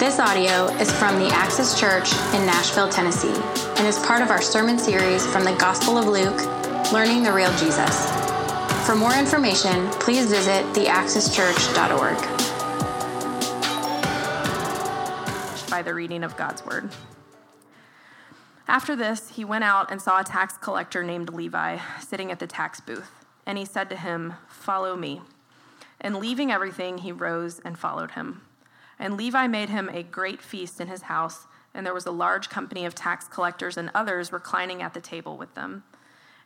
This audio is from the Axis Church in Nashville, Tennessee, and is part of our sermon series from the Gospel of Luke Learning the Real Jesus. For more information, please visit theaxischurch.org. By the reading of God's Word. After this, he went out and saw a tax collector named Levi sitting at the tax booth, and he said to him, Follow me. And leaving everything, he rose and followed him. And Levi made him a great feast in his house, and there was a large company of tax collectors and others reclining at the table with them.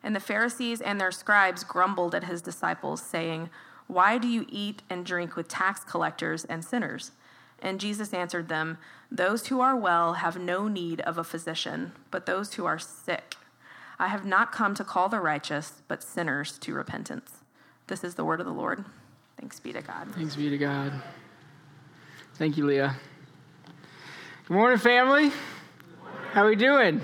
And the Pharisees and their scribes grumbled at his disciples, saying, Why do you eat and drink with tax collectors and sinners? And Jesus answered them, Those who are well have no need of a physician, but those who are sick. I have not come to call the righteous, but sinners to repentance. This is the word of the Lord. Thanks be to God. Thanks be to God. Thank you, Leah. Good morning, family. How are we doing?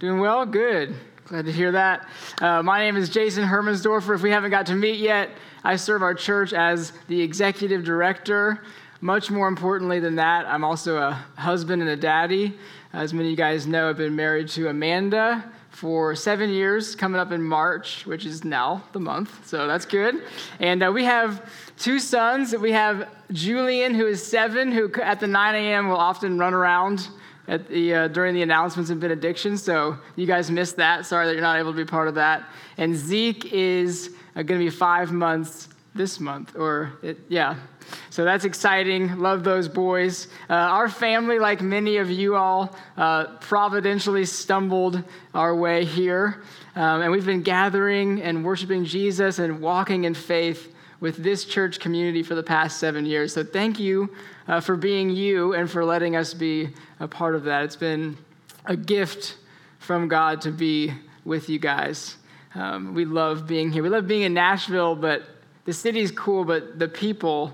Doing well? Good. Glad to hear that. Uh, my name is Jason Hermansdorfer. If we haven't got to meet yet, I serve our church as the executive director. Much more importantly than that, I'm also a husband and a daddy. As many of you guys know, I've been married to Amanda for seven years, coming up in March, which is now the month, so that's good. And uh, we have two sons. We have Julian, who is seven, who at the 9 a.m. will often run around at the, uh, during the announcements and benedictions. So you guys missed that. Sorry that you're not able to be part of that. And Zeke is uh, going to be five months this month, or it, yeah. So that's exciting. Love those boys. Uh, our family, like many of you all, uh, providentially stumbled our way here. Um, and we've been gathering and worshiping Jesus and walking in faith with this church community for the past seven years. So thank you uh, for being you and for letting us be a part of that. It's been a gift from God to be with you guys. Um, we love being here. We love being in Nashville, but the city's cool, but the people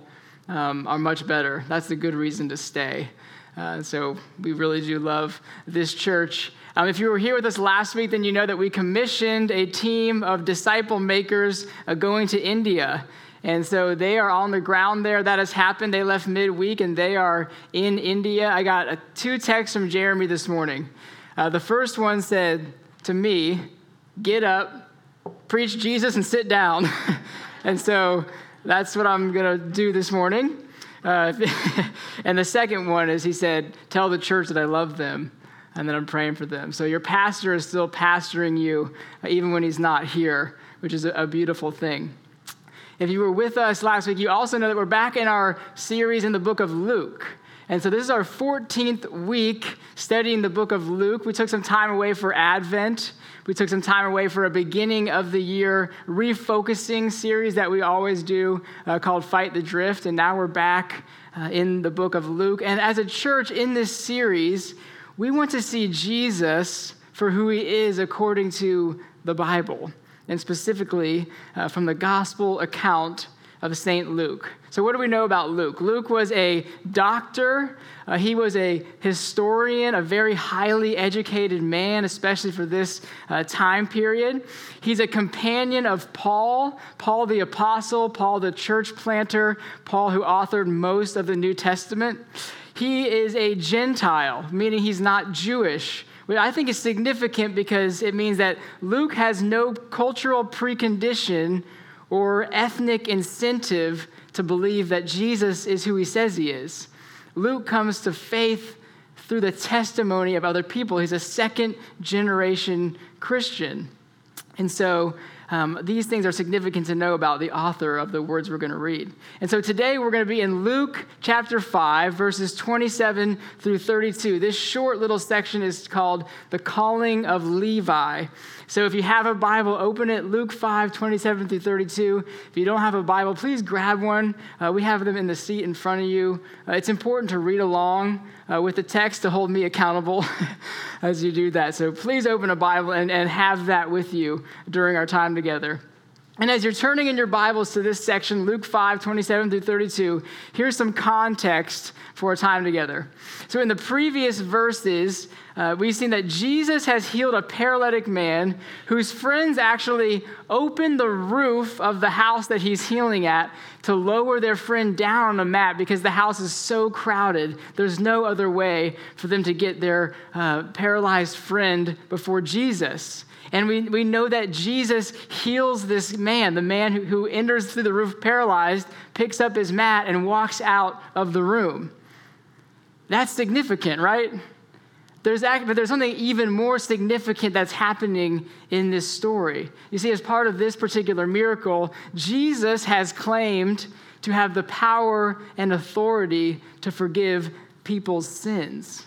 um, are much better. That's the good reason to stay. Uh, so we really do love this church. Um, if you were here with us last week, then you know that we commissioned a team of disciple makers uh, going to India. And so they are on the ground there. That has happened. They left midweek and they are in India. I got a, two texts from Jeremy this morning. Uh, the first one said to me, Get up, preach Jesus, and sit down. and so that's what I'm going to do this morning. Uh, and the second one is he said, Tell the church that I love them and that I'm praying for them. So your pastor is still pastoring you uh, even when he's not here, which is a, a beautiful thing. If you were with us last week, you also know that we're back in our series in the book of Luke. And so this is our 14th week studying the book of Luke. We took some time away for Advent. We took some time away for a beginning of the year refocusing series that we always do uh, called Fight the Drift. And now we're back uh, in the book of Luke. And as a church in this series, we want to see Jesus for who he is according to the Bible and specifically uh, from the gospel account of St. Luke. So, what do we know about Luke? Luke was a doctor, uh, he was a historian, a very highly educated man, especially for this uh, time period. He's a companion of Paul, Paul the apostle, Paul the church planter, Paul who authored most of the New Testament. He is a Gentile, meaning he's not Jewish I think is significant because it means that Luke has no cultural precondition or ethnic incentive to believe that Jesus is who he says he is. Luke comes to faith through the testimony of other people. He's a second generation Christian. And so um, these things are significant to know about the author of the words we're going to read. And so today we're going to be in Luke chapter 5, verses 27 through 32. This short little section is called The Calling of Levi. So if you have a Bible, open it, Luke 5, 27 through 32. If you don't have a Bible, please grab one. Uh, we have them in the seat in front of you. Uh, it's important to read along uh, with the text to hold me accountable as you do that. So please open a Bible and, and have that with you during our time together. And as you're turning in your Bibles to this section, Luke 5, 27 through 32, here's some context for our time together. So, in the previous verses, uh, we've seen that Jesus has healed a paralytic man whose friends actually opened the roof of the house that he's healing at to lower their friend down on a mat because the house is so crowded. There's no other way for them to get their uh, paralyzed friend before Jesus. And we, we know that Jesus heals this man, the man who, who enters through the roof paralyzed, picks up his mat, and walks out of the room. That's significant, right? There's, but there's something even more significant that's happening in this story. You see, as part of this particular miracle, Jesus has claimed to have the power and authority to forgive people's sins.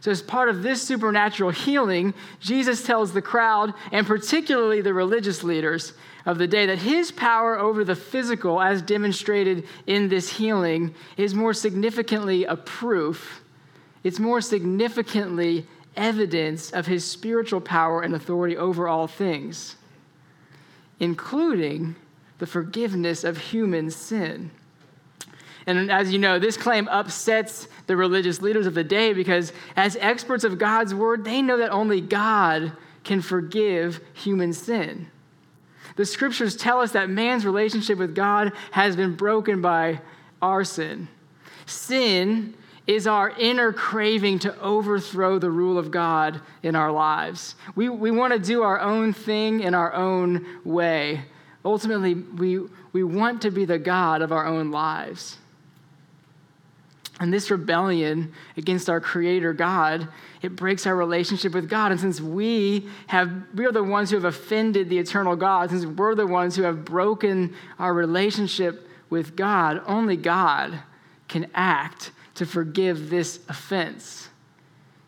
So, as part of this supernatural healing, Jesus tells the crowd, and particularly the religious leaders of the day, that his power over the physical, as demonstrated in this healing, is more significantly a proof, it's more significantly evidence of his spiritual power and authority over all things, including the forgiveness of human sin. And as you know, this claim upsets the religious leaders of the day because, as experts of God's word, they know that only God can forgive human sin. The scriptures tell us that man's relationship with God has been broken by our sin. Sin is our inner craving to overthrow the rule of God in our lives. We, we want to do our own thing in our own way. Ultimately, we, we want to be the God of our own lives. And this rebellion against our creator God, it breaks our relationship with God. And since we have we are the ones who have offended the eternal God, since we're the ones who have broken our relationship with God, only God can act to forgive this offense.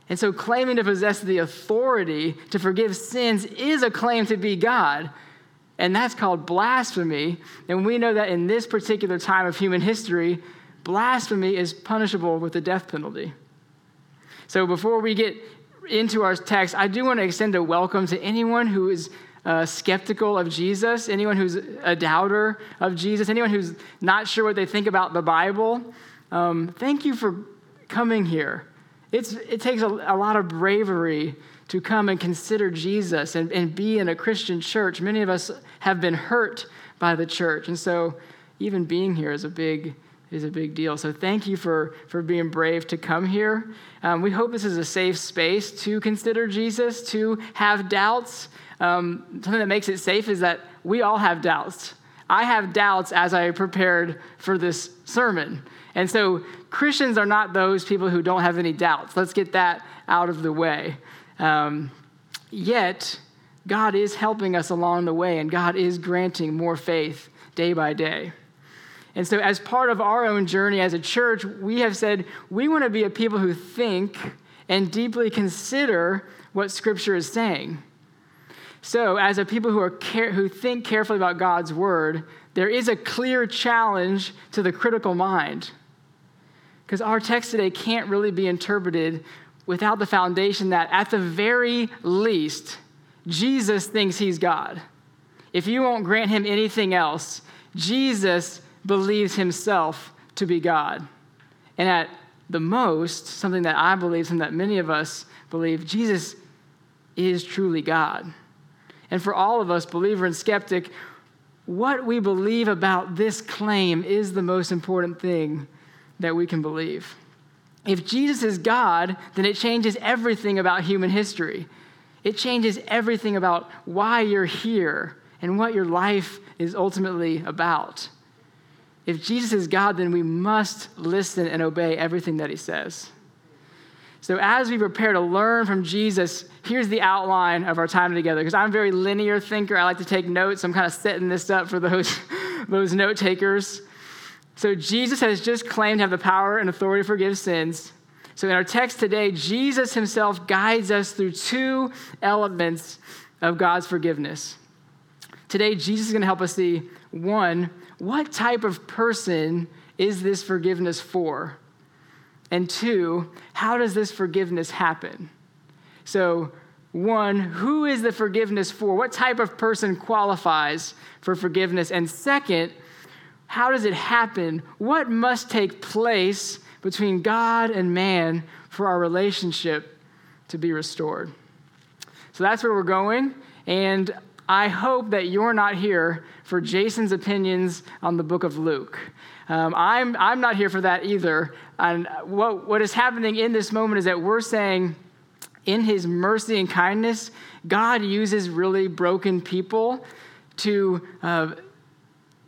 And so claiming to possess the authority to forgive sins is a claim to be God. And that's called blasphemy. And we know that in this particular time of human history, blasphemy is punishable with the death penalty. So before we get into our text, I do want to extend a welcome to anyone who is uh, skeptical of Jesus, anyone who's a doubter of Jesus, anyone who's not sure what they think about the Bible. Um, thank you for coming here. It's, it takes a, a, lot of bravery to come and consider Jesus and, and be in a Christian church. Many of us have been hurt by the church, and so even being here is a big is a big deal. So thank you for, for being brave to come here. Um, we hope this is a safe space to consider Jesus, to have doubts. Um, something that makes it safe is that we all have doubts. I have doubts as I prepared for this sermon. And so Christians are not those people who don't have any doubts. Let's get that out of the way. Um, yet, God is helping us along the way, and God is granting more faith day by day. And so, as part of our own journey as a church, we have said we want to be a people who think and deeply consider what Scripture is saying. So, as a people who, are care- who think carefully about God's word, there is a clear challenge to the critical mind. Because our text today can't really be interpreted without the foundation that, at the very least, Jesus thinks he's God. If you won't grant him anything else, Jesus believes himself to be God. And at the most, something that I believe, and that many of us believe, Jesus is truly God. And for all of us, believer and skeptic, what we believe about this claim is the most important thing that we can believe. If Jesus is God, then it changes everything about human history. It changes everything about why you're here and what your life is ultimately about. If Jesus is God, then we must listen and obey everything that he says. So, as we prepare to learn from Jesus, here's the outline of our time together. Because I'm a very linear thinker, I like to take notes. I'm kind of setting this up for those, those note takers. So, Jesus has just claimed to have the power and authority to forgive sins. So, in our text today, Jesus himself guides us through two elements of God's forgiveness. Today, Jesus is going to help us see one, what type of person is this forgiveness for? And two, how does this forgiveness happen? So, one, who is the forgiveness for? What type of person qualifies for forgiveness? And second, how does it happen? What must take place between God and man for our relationship to be restored. So that's where we're going. And I hope that you're not here for Jason's opinions on the book of Luke. Um, I'm, I'm not here for that either. And what, what is happening in this moment is that we're saying, in his mercy and kindness, God uses really broken people to uh,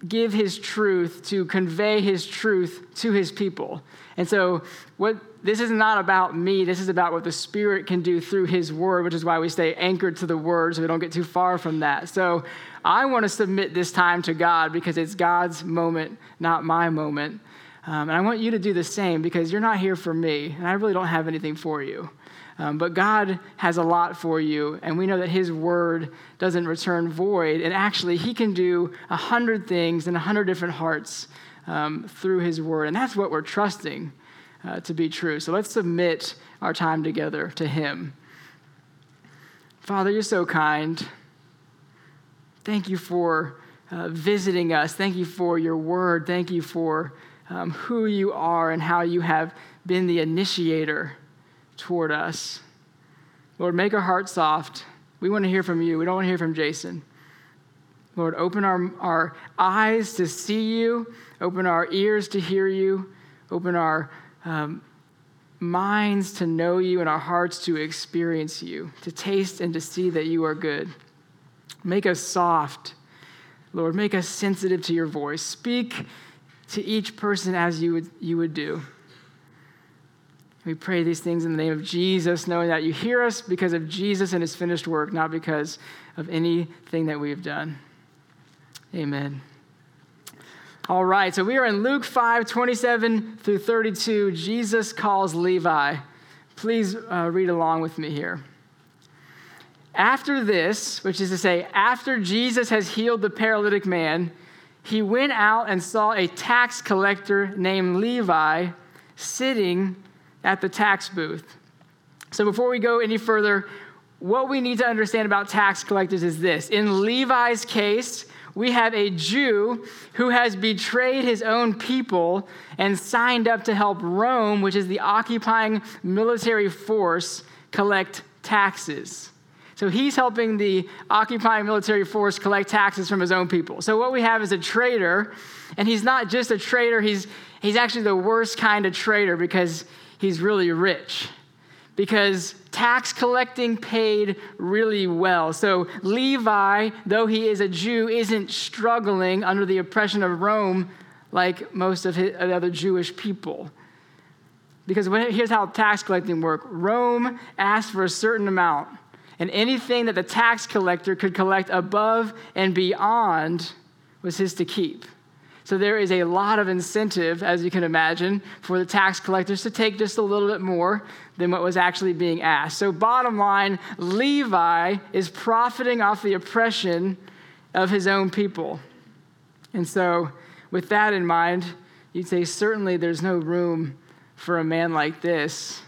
give his truth, to convey his truth to his people. And so, what this is not about me. This is about what the Spirit can do through His Word, which is why we stay anchored to the Word so we don't get too far from that. So, I want to submit this time to God because it's God's moment, not my moment. Um, and I want you to do the same because you're not here for me, and I really don't have anything for you. Um, but God has a lot for you, and we know that His word doesn't return void. And actually, He can do a hundred things in a hundred different hearts um, through His word. And that's what we're trusting uh, to be true. So let's submit our time together to Him. Father, you're so kind. Thank you for uh, visiting us. Thank you for your word. Thank you for um, who you are and how you have been the initiator toward us. Lord, make our hearts soft. We want to hear from you. We don't want to hear from Jason. Lord, open our, our eyes to see you, open our ears to hear you, open our um, minds to know you, and our hearts to experience you, to taste and to see that you are good. Make us soft. Lord, make us sensitive to your voice. Speak to each person as you would, you would do. We pray these things in the name of Jesus, knowing that you hear us because of Jesus and his finished work, not because of anything that we have done. Amen. All right, so we are in Luke 5 27 through 32. Jesus calls Levi. Please uh, read along with me here. After this, which is to say, after Jesus has healed the paralytic man, he went out and saw a tax collector named Levi sitting at the tax booth. So before we go any further, what we need to understand about tax collectors is this. In Levi's case, we have a Jew who has betrayed his own people and signed up to help Rome, which is the occupying military force, collect taxes. So he's helping the occupying military force collect taxes from his own people. So what we have is a traitor, and he's not just a traitor, he's, he's actually the worst kind of traitor because he's really rich because tax collecting paid really well. So Levi, though he is a Jew, isn't struggling under the oppression of Rome like most of the other Jewish people. Because when, here's how tax collecting worked Rome asked for a certain amount, and anything that the tax collector could collect above and beyond was his to keep. So there is a lot of incentive, as you can imagine, for the tax collectors to take just a little bit more than what was actually being asked. So, bottom line, Levi is profiting off the oppression of his own people. And so, with that in mind, you'd say certainly there's no room for a man like this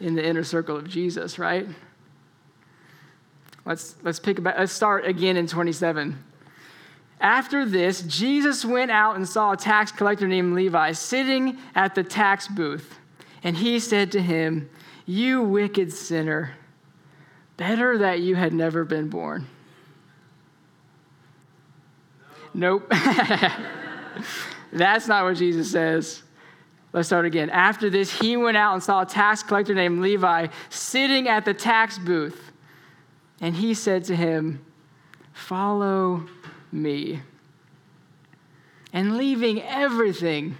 in the inner circle of Jesus, right? Let's, let's pick about, let's start again in 27. After this, Jesus went out and saw a tax collector named Levi sitting at the tax booth. And he said to him, You wicked sinner, better that you had never been born. Nope. That's not what Jesus says. Let's start again. After this, he went out and saw a tax collector named Levi sitting at the tax booth. And he said to him, Follow me. And leaving everything,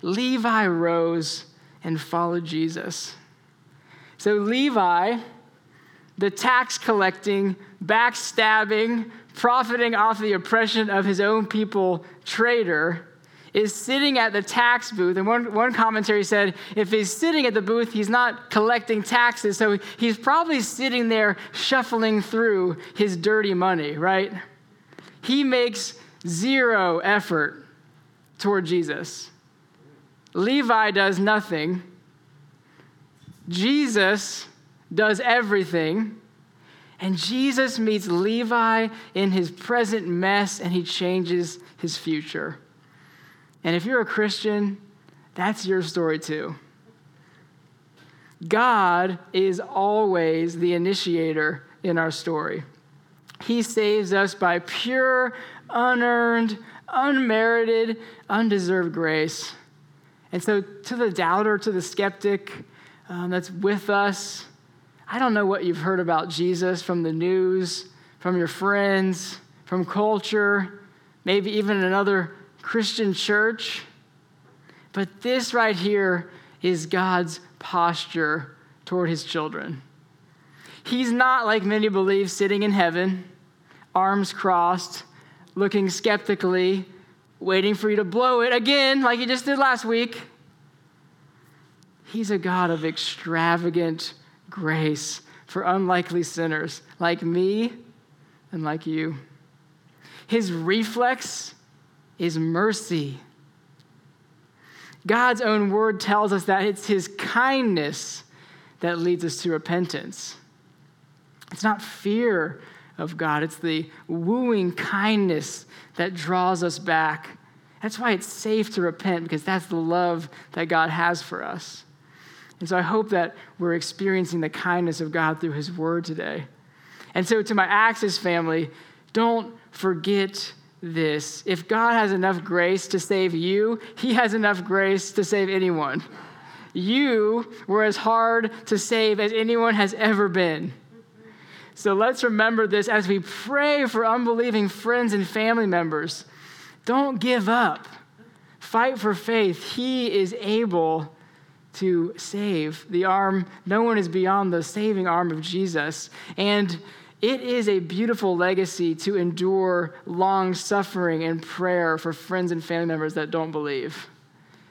Levi rose and followed Jesus. So, Levi, the tax collecting, backstabbing, profiting off the oppression of his own people traitor, is sitting at the tax booth. And one, one commentary said if he's sitting at the booth, he's not collecting taxes. So he's probably sitting there shuffling through his dirty money, right? He makes zero effort toward Jesus. Levi does nothing. Jesus does everything. And Jesus meets Levi in his present mess and he changes his future. And if you're a Christian, that's your story too. God is always the initiator in our story. He saves us by pure, unearned, unmerited, undeserved grace. And so, to the doubter, to the skeptic um, that's with us, I don't know what you've heard about Jesus from the news, from your friends, from culture, maybe even another Christian church. But this right here is God's posture toward his children. He's not, like many believe, sitting in heaven, arms crossed, looking skeptically, waiting for you to blow it again, like he just did last week. He's a God of extravagant grace for unlikely sinners like me and like you. His reflex is mercy. God's own word tells us that it's his kindness that leads us to repentance. It's not fear of God, it's the wooing kindness that draws us back. That's why it's safe to repent, because that's the love that God has for us. And so I hope that we're experiencing the kindness of God through His Word today. And so, to my Axis family, don't forget this. If God has enough grace to save you, He has enough grace to save anyone. You were as hard to save as anyone has ever been. So let's remember this as we pray for unbelieving friends and family members. Don't give up. Fight for faith. He is able to save. The arm, no one is beyond the saving arm of Jesus. And it is a beautiful legacy to endure long suffering and prayer for friends and family members that don't believe.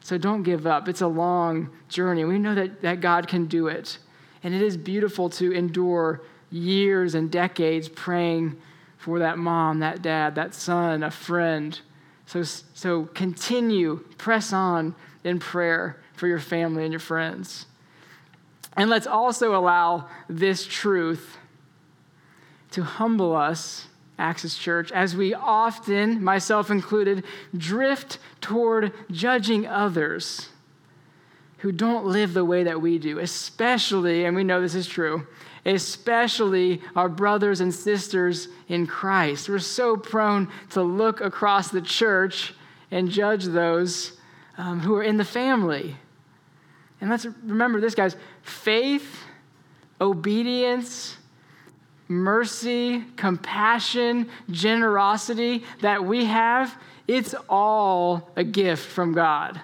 So don't give up. It's a long journey. We know that, that God can do it. And it is beautiful to endure years and decades praying for that mom, that dad, that son, a friend. So, so continue, press on in prayer for your family and your friends. And let's also allow this truth to humble us, Axis Church, as we often, myself included, drift toward judging others who don't live the way that we do, especially, and we know this is true, especially our brothers and sisters in Christ. We're so prone to look across the church and judge those um, who are in the family. And let's remember this, guys faith, obedience, mercy, compassion, generosity that we have, it's all a gift from God.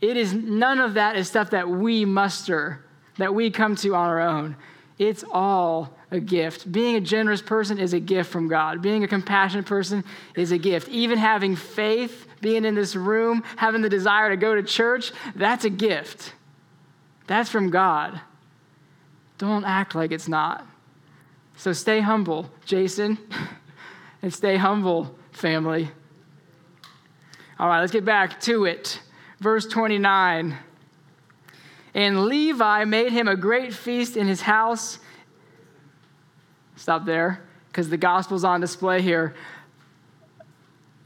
It is none of that is stuff that we muster, that we come to on our own. It's all a gift. Being a generous person is a gift from God. Being a compassionate person is a gift. Even having faith, being in this room, having the desire to go to church, that's a gift. That's from God. Don't act like it's not. So stay humble, Jason, and stay humble, family. All right, let's get back to it. Verse 29. And Levi made him a great feast in his house. Stop there, because the gospel's on display here.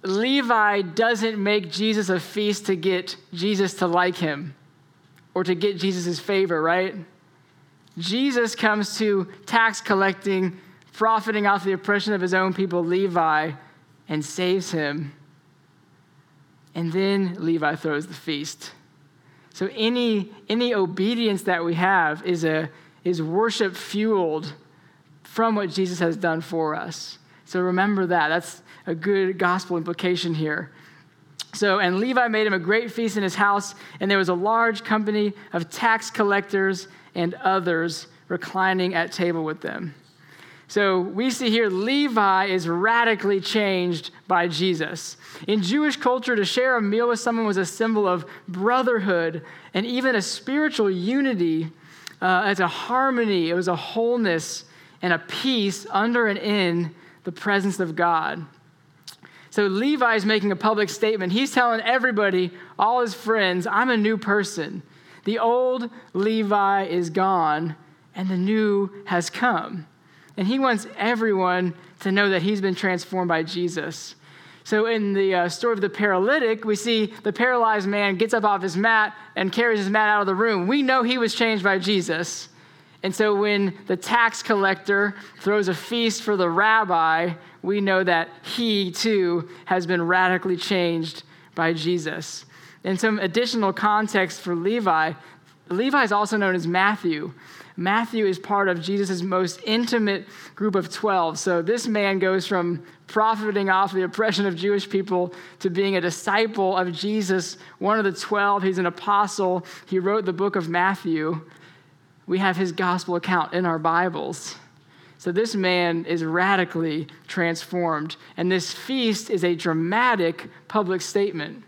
Levi doesn't make Jesus a feast to get Jesus to like him or to get Jesus' favor, right? Jesus comes to tax collecting, profiting off the oppression of his own people, Levi, and saves him. And then Levi throws the feast. So any, any obedience that we have is, a, is worship fueled from what Jesus has done for us. So remember that. That's a good gospel implication here. So, and Levi made him a great feast in his house, and there was a large company of tax collectors and others reclining at table with them. So we see here Levi is radically changed by Jesus. In Jewish culture, to share a meal with someone was a symbol of brotherhood and even a spiritual unity. Uh, as a harmony, it was a wholeness and a peace under and in the presence of God. So Levi is making a public statement. He's telling everybody, all his friends, I'm a new person. The old Levi is gone, and the new has come. And he wants everyone to know that he's been transformed by Jesus. So, in the uh, story of the paralytic, we see the paralyzed man gets up off his mat and carries his mat out of the room. We know he was changed by Jesus. And so, when the tax collector throws a feast for the rabbi, we know that he too has been radically changed by Jesus. And some additional context for Levi Levi is also known as Matthew. Matthew is part of Jesus' most intimate group of 12. So this man goes from profiting off the oppression of Jewish people to being a disciple of Jesus, one of the 12. He's an apostle. He wrote the book of Matthew. We have his gospel account in our Bibles. So this man is radically transformed. And this feast is a dramatic public statement.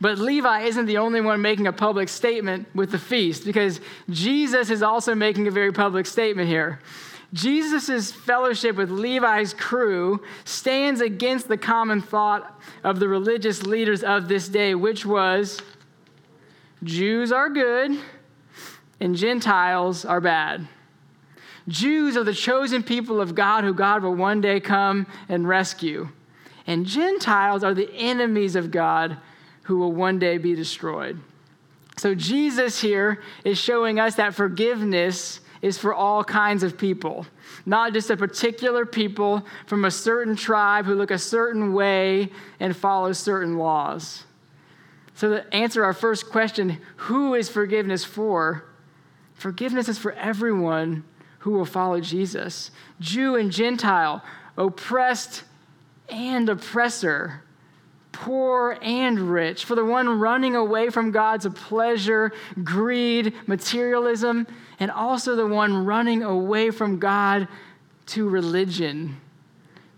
But Levi isn't the only one making a public statement with the feast because Jesus is also making a very public statement here. Jesus' fellowship with Levi's crew stands against the common thought of the religious leaders of this day, which was Jews are good and Gentiles are bad. Jews are the chosen people of God who God will one day come and rescue. And Gentiles are the enemies of God who will one day be destroyed. So, Jesus here is showing us that forgiveness is for all kinds of people, not just a particular people from a certain tribe who look a certain way and follow certain laws. So, to answer our first question, who is forgiveness for? Forgiveness is for everyone who will follow Jesus Jew and Gentile, oppressed and oppressor poor and rich, for the one running away from God's pleasure, greed, materialism, and also the one running away from God to religion.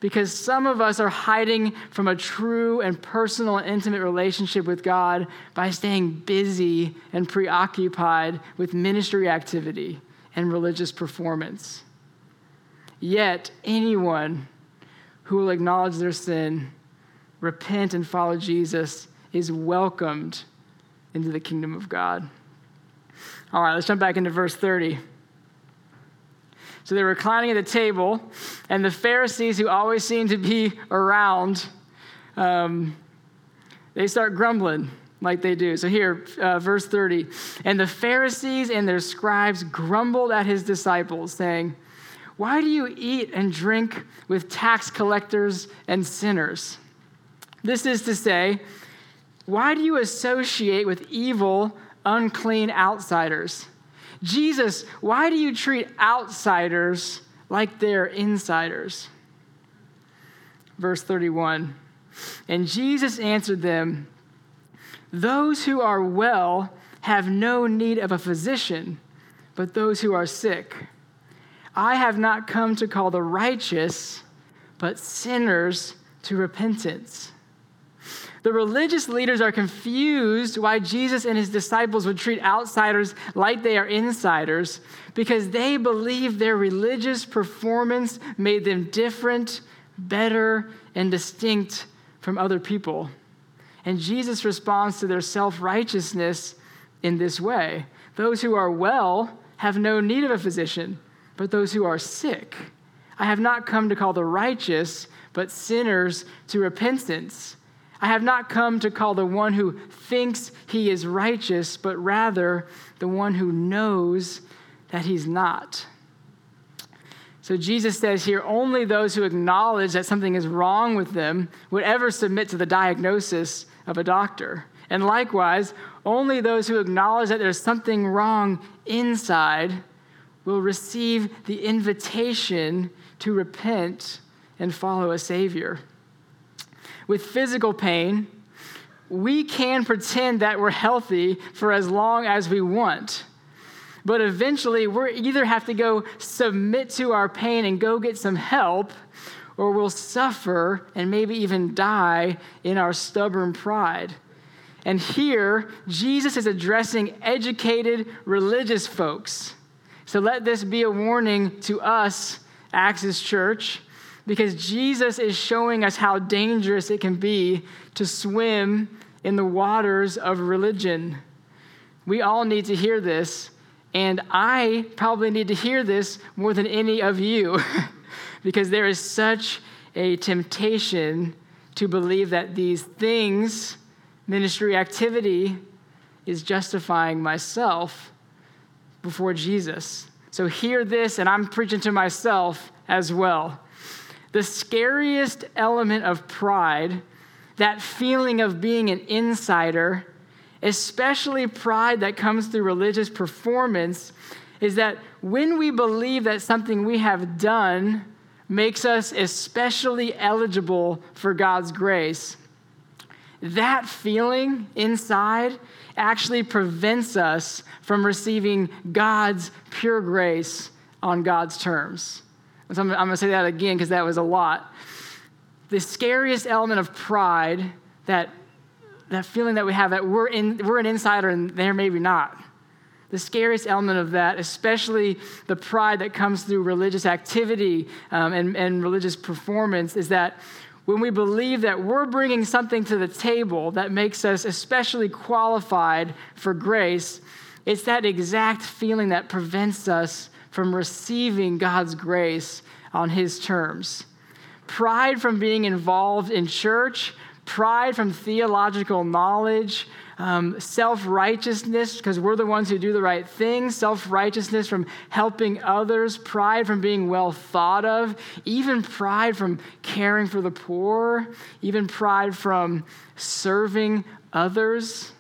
Because some of us are hiding from a true and personal and intimate relationship with God by staying busy and preoccupied with ministry activity and religious performance. Yet, anyone who will acknowledge their sin repent and follow Jesus is welcomed into the kingdom of God. All right, let's jump back into verse 30. So they're reclining at the table, and the Pharisees, who always seem to be around, um, they start grumbling like they do. So here, uh, verse 30. And the Pharisees and their scribes grumbled at his disciples, saying, Why do you eat and drink with tax collectors and sinners? This is to say, why do you associate with evil, unclean outsiders? Jesus, why do you treat outsiders like they're insiders? Verse 31 And Jesus answered them, Those who are well have no need of a physician, but those who are sick. I have not come to call the righteous, but sinners to repentance. The religious leaders are confused why Jesus and his disciples would treat outsiders like they are insiders because they believe their religious performance made them different, better, and distinct from other people. And Jesus responds to their self righteousness in this way Those who are well have no need of a physician, but those who are sick. I have not come to call the righteous, but sinners to repentance. I have not come to call the one who thinks he is righteous, but rather the one who knows that he's not. So Jesus says here only those who acknowledge that something is wrong with them would ever submit to the diagnosis of a doctor. And likewise, only those who acknowledge that there's something wrong inside will receive the invitation to repent and follow a Savior with physical pain, we can pretend that we're healthy for as long as we want. But eventually, we either have to go submit to our pain and go get some help, or we'll suffer and maybe even die in our stubborn pride. And here, Jesus is addressing educated religious folks. So let this be a warning to us, Axis Church, because Jesus is showing us how dangerous it can be to swim in the waters of religion. We all need to hear this, and I probably need to hear this more than any of you because there is such a temptation to believe that these things, ministry activity, is justifying myself before Jesus. So hear this, and I'm preaching to myself as well. The scariest element of pride, that feeling of being an insider, especially pride that comes through religious performance, is that when we believe that something we have done makes us especially eligible for God's grace, that feeling inside actually prevents us from receiving God's pure grace on God's terms. So I'm, I'm going to say that again because that was a lot. The scariest element of pride, that, that feeling that we have that we're, in, we're an insider and they're maybe not. The scariest element of that, especially the pride that comes through religious activity um, and, and religious performance, is that when we believe that we're bringing something to the table that makes us especially qualified for grace, it's that exact feeling that prevents us from receiving God's grace on His terms. Pride from being involved in church, pride from theological knowledge, um, self righteousness, because we're the ones who do the right thing, self righteousness from helping others, pride from being well thought of, even pride from caring for the poor, even pride from serving others.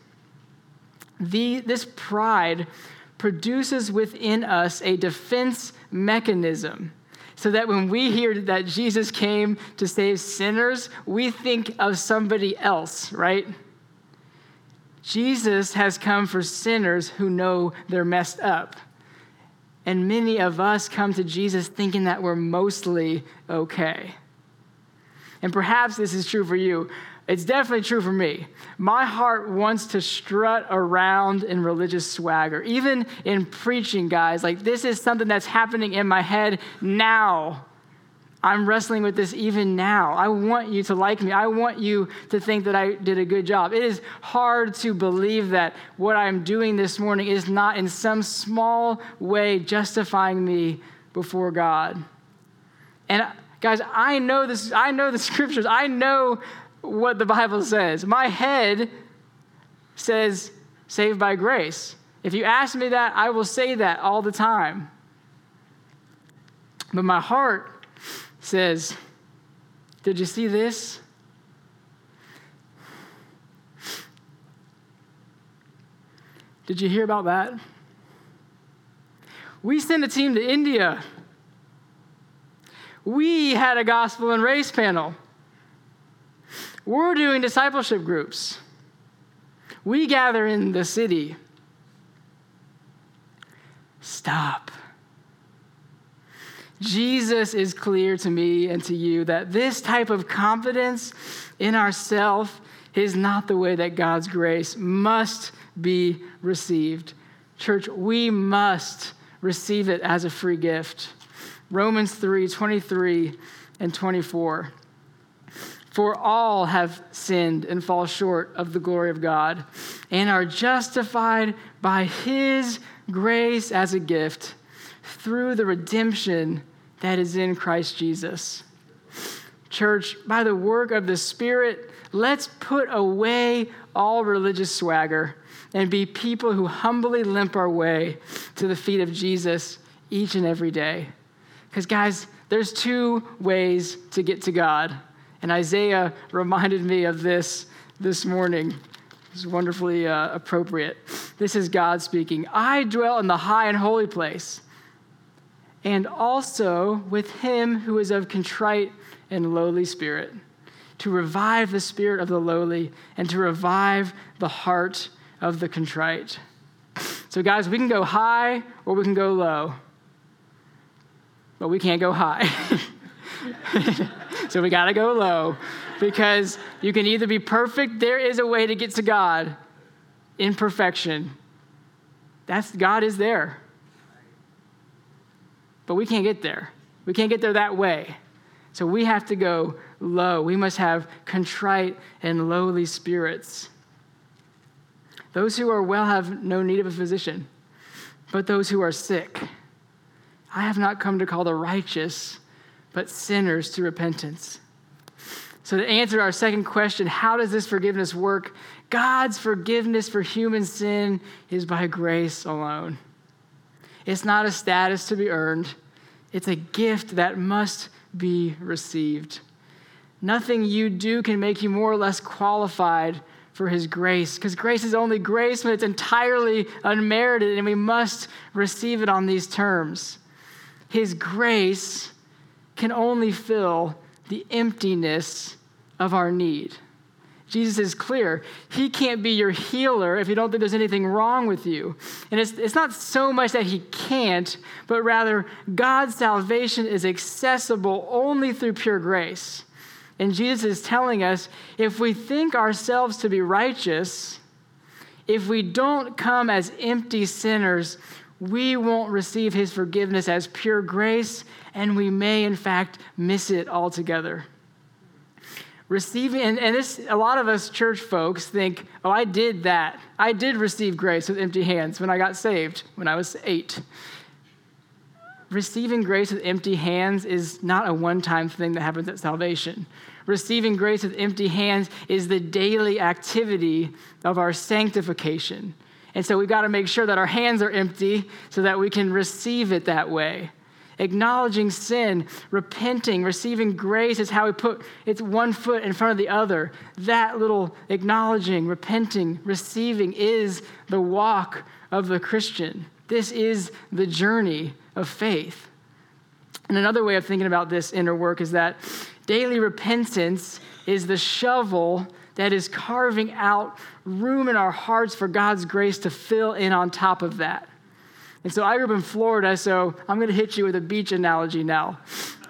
The, this pride produces within us a defense mechanism so that when we hear that Jesus came to save sinners, we think of somebody else, right? Jesus has come for sinners who know they're messed up. And many of us come to Jesus thinking that we're mostly okay. And perhaps this is true for you. It's definitely true for me. My heart wants to strut around in religious swagger, even in preaching, guys. Like, this is something that's happening in my head now. I'm wrestling with this even now. I want you to like me. I want you to think that I did a good job. It is hard to believe that what I'm doing this morning is not in some small way justifying me before God. And guys, I know this I know the scriptures. I know what the Bible says. My head says saved by grace. If you ask me that, I will say that all the time. But my heart says, Did you see this? Did you hear about that? We sent a team to India. We had a gospel and race panel. We're doing discipleship groups. We gather in the city. Stop. Jesus is clear to me and to you that this type of confidence in ourself is not the way that God's grace must be received. Church, we must receive it as a free gift. Romans 3 23 and 24. For all have sinned and fall short of the glory of God and are justified by his grace as a gift through the redemption that is in Christ Jesus. Church, by the work of the Spirit, let's put away all religious swagger and be people who humbly limp our way to the feet of Jesus each and every day. Because, guys, there's two ways to get to God. And Isaiah reminded me of this this morning. It's wonderfully uh, appropriate. This is God speaking. I dwell in the high and holy place and also with him who is of contrite and lowly spirit, to revive the spirit of the lowly and to revive the heart of the contrite. So, guys, we can go high or we can go low, but we can't go high. so, we got to go low because you can either be perfect, there is a way to get to God in perfection. That's God is there. But we can't get there. We can't get there that way. So we have to go low. We must have contrite and lowly spirits. Those who are well have no need of a physician, but those who are sick. I have not come to call the righteous, but sinners to repentance. So, to answer our second question, how does this forgiveness work? God's forgiveness for human sin is by grace alone. It's not a status to be earned, it's a gift that must be received. Nothing you do can make you more or less qualified for his grace, because grace is only grace when it's entirely unmerited, and we must receive it on these terms. His grace can only fill the emptiness of our need. Jesus is clear. He can't be your healer if you don't think there's anything wrong with you. And it's, it's not so much that he can't, but rather God's salvation is accessible only through pure grace. And Jesus is telling us if we think ourselves to be righteous, if we don't come as empty sinners, we won't receive his forgiveness as pure grace, and we may, in fact, miss it altogether. Receiving, and, and this, a lot of us church folks think, oh, I did that. I did receive grace with empty hands when I got saved when I was eight. Receiving grace with empty hands is not a one time thing that happens at salvation. Receiving grace with empty hands is the daily activity of our sanctification. And so we've got to make sure that our hands are empty so that we can receive it that way. Acknowledging sin, repenting, receiving grace is how we put it's one foot in front of the other. That little acknowledging, repenting, receiving is the walk of the Christian. This is the journey of faith. And another way of thinking about this inner work is that daily repentance is the shovel that is carving out room in our hearts for God's grace to fill in on top of that. And so I grew up in Florida, so I'm going to hit you with a beach analogy now.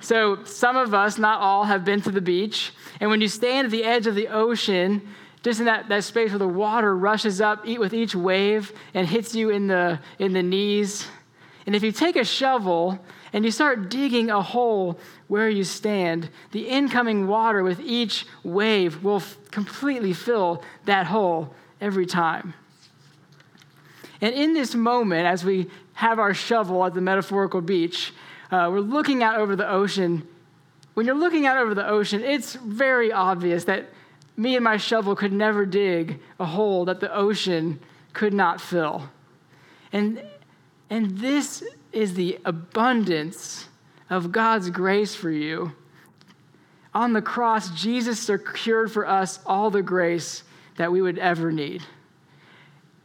So some of us, not all, have been to the beach. And when you stand at the edge of the ocean, just in that, that space where the water rushes up with each wave and hits you in the, in the knees. And if you take a shovel and you start digging a hole where you stand, the incoming water with each wave will f- completely fill that hole every time. And in this moment, as we have our shovel at the metaphorical beach, uh, we're looking out over the ocean. When you're looking out over the ocean, it's very obvious that me and my shovel could never dig a hole that the ocean could not fill. And, and this is the abundance of God's grace for you. On the cross, Jesus secured for us all the grace that we would ever need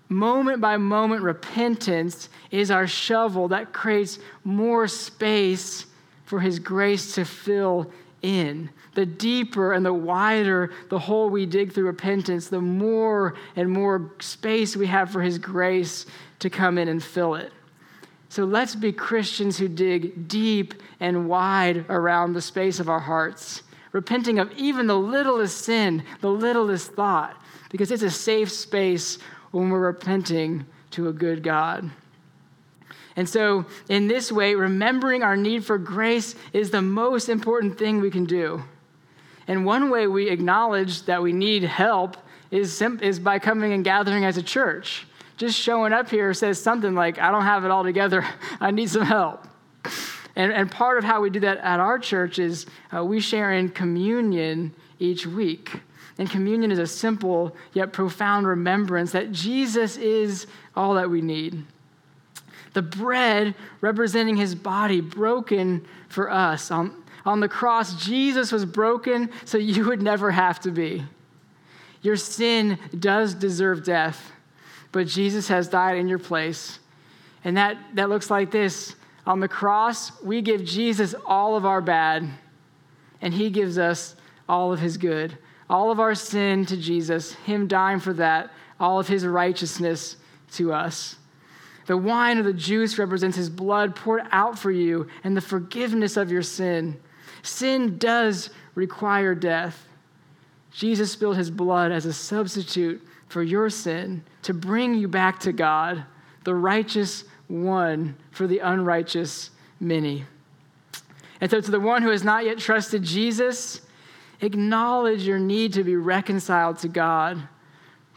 moment by moment repentance is our shovel that creates more space for His grace to fill in. The deeper and the wider the hole we dig through repentance, the more and more space we have for His grace to come in and fill it. So let's be Christians who dig deep and wide around the space of our hearts, repenting of even the littlest sin, the littlest thought, because it's a safe space when we're repenting to a good God. And so, in this way, remembering our need for grace is the most important thing we can do. And one way we acknowledge that we need help is, is by coming and gathering as a church. Just showing up here says something like, I don't have it all together, I need some help. And, and part of how we do that at our church is uh, we share in communion each week. And communion is a simple yet profound remembrance that Jesus is all that we need. The bread representing his body broken for us. On, on the cross, Jesus was broken so you would never have to be. Your sin does deserve death, but Jesus has died in your place. And that, that looks like this. On the cross, we give Jesus all of our bad, and he gives us all of his good all of our sin to Jesus, Him dying for that, all of His righteousness to us. The wine or the juice represents His blood poured out for you and the forgiveness of your sin. Sin does require death. Jesus spilled His blood as a substitute for your sin to bring you back to God, the righteous one for the unrighteous many. And so, to the one who has not yet trusted Jesus, Acknowledge your need to be reconciled to God.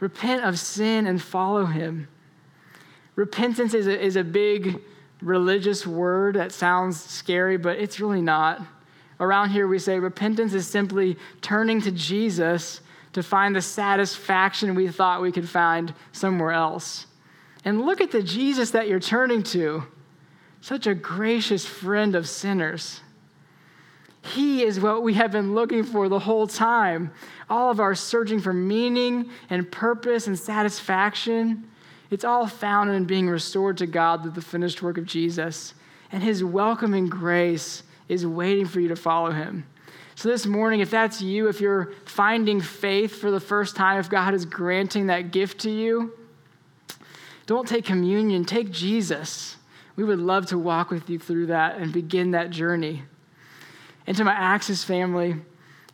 Repent of sin and follow Him. Repentance is a, is a big religious word that sounds scary, but it's really not. Around here, we say repentance is simply turning to Jesus to find the satisfaction we thought we could find somewhere else. And look at the Jesus that you're turning to, such a gracious friend of sinners. He is what we have been looking for the whole time. All of our searching for meaning and purpose and satisfaction, it's all found in being restored to God through the finished work of Jesus. And his welcoming grace is waiting for you to follow him. So, this morning, if that's you, if you're finding faith for the first time, if God is granting that gift to you, don't take communion, take Jesus. We would love to walk with you through that and begin that journey. And to my Axis family,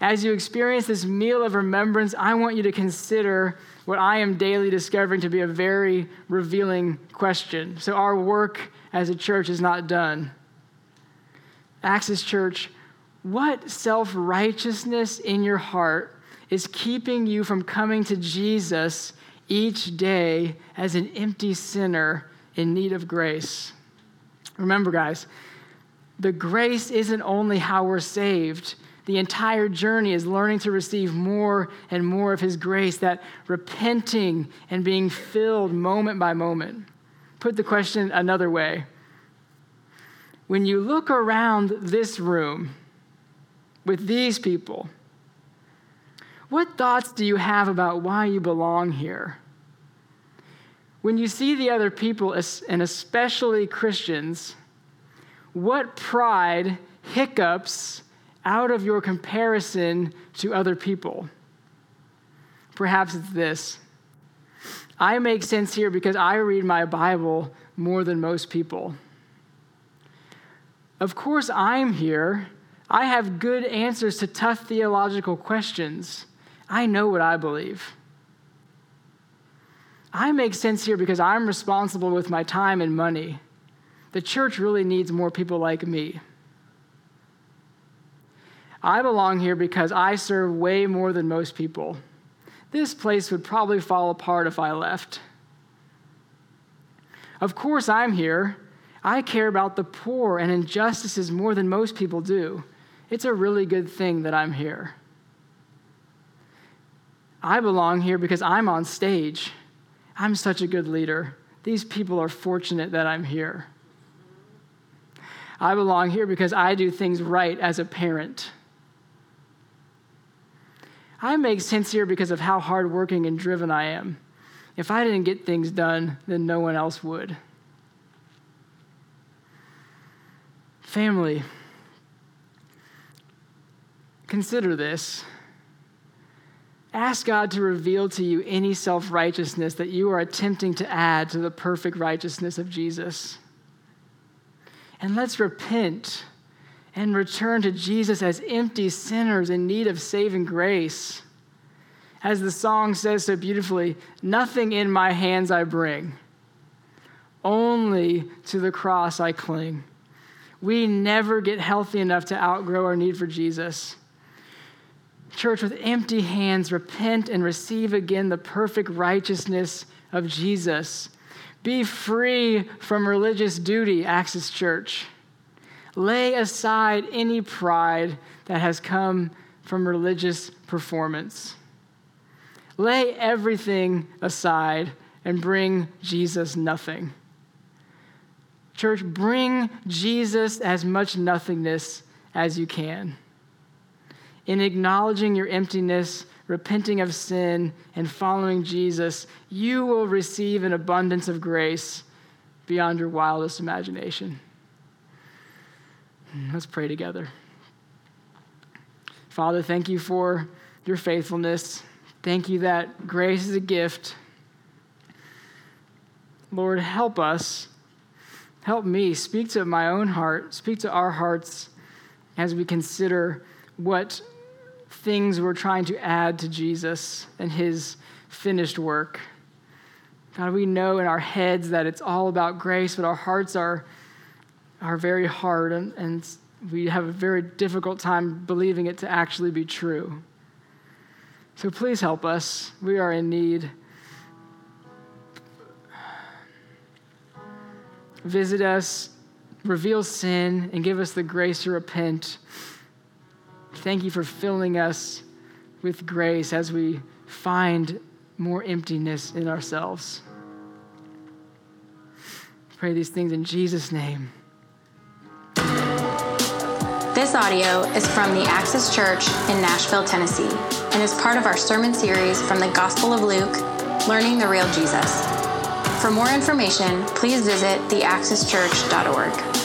as you experience this meal of remembrance, I want you to consider what I am daily discovering to be a very revealing question. So, our work as a church is not done. Axis Church, what self righteousness in your heart is keeping you from coming to Jesus each day as an empty sinner in need of grace? Remember, guys, the grace isn't only how we're saved. The entire journey is learning to receive more and more of His grace, that repenting and being filled moment by moment. Put the question another way. When you look around this room with these people, what thoughts do you have about why you belong here? When you see the other people, and especially Christians, what pride hiccups out of your comparison to other people? Perhaps it's this I make sense here because I read my Bible more than most people. Of course, I'm here. I have good answers to tough theological questions. I know what I believe. I make sense here because I'm responsible with my time and money. The church really needs more people like me. I belong here because I serve way more than most people. This place would probably fall apart if I left. Of course, I'm here. I care about the poor and injustices more than most people do. It's a really good thing that I'm here. I belong here because I'm on stage. I'm such a good leader. These people are fortunate that I'm here. I belong here because I do things right as a parent. I make sense here because of how hardworking and driven I am. If I didn't get things done, then no one else would. Family, consider this. Ask God to reveal to you any self righteousness that you are attempting to add to the perfect righteousness of Jesus. And let's repent and return to Jesus as empty sinners in need of saving grace. As the song says so beautifully, nothing in my hands I bring, only to the cross I cling. We never get healthy enough to outgrow our need for Jesus. Church, with empty hands, repent and receive again the perfect righteousness of Jesus. Be free from religious duty, Axis Church. Lay aside any pride that has come from religious performance. Lay everything aside and bring Jesus nothing. Church, bring Jesus as much nothingness as you can. In acknowledging your emptiness, repenting of sin, and following Jesus, you will receive an abundance of grace beyond your wildest imagination. Hmm, let's pray together. Father, thank you for your faithfulness. Thank you that grace is a gift. Lord, help us. Help me. Speak to my own heart. Speak to our hearts as we consider what things we're trying to add to Jesus and his finished work. God, we know in our heads that it's all about grace, but our hearts are are very hard, and, and we have a very difficult time believing it to actually be true. So please help us. We are in need. Visit us, reveal sin, and give us the grace to repent. Thank you for filling us with grace as we find more emptiness in ourselves. Pray these things in Jesus' name. This audio is from the Axis Church in Nashville, Tennessee, and is part of our sermon series from the Gospel of Luke Learning the Real Jesus. For more information, please visit theaxischurch.org.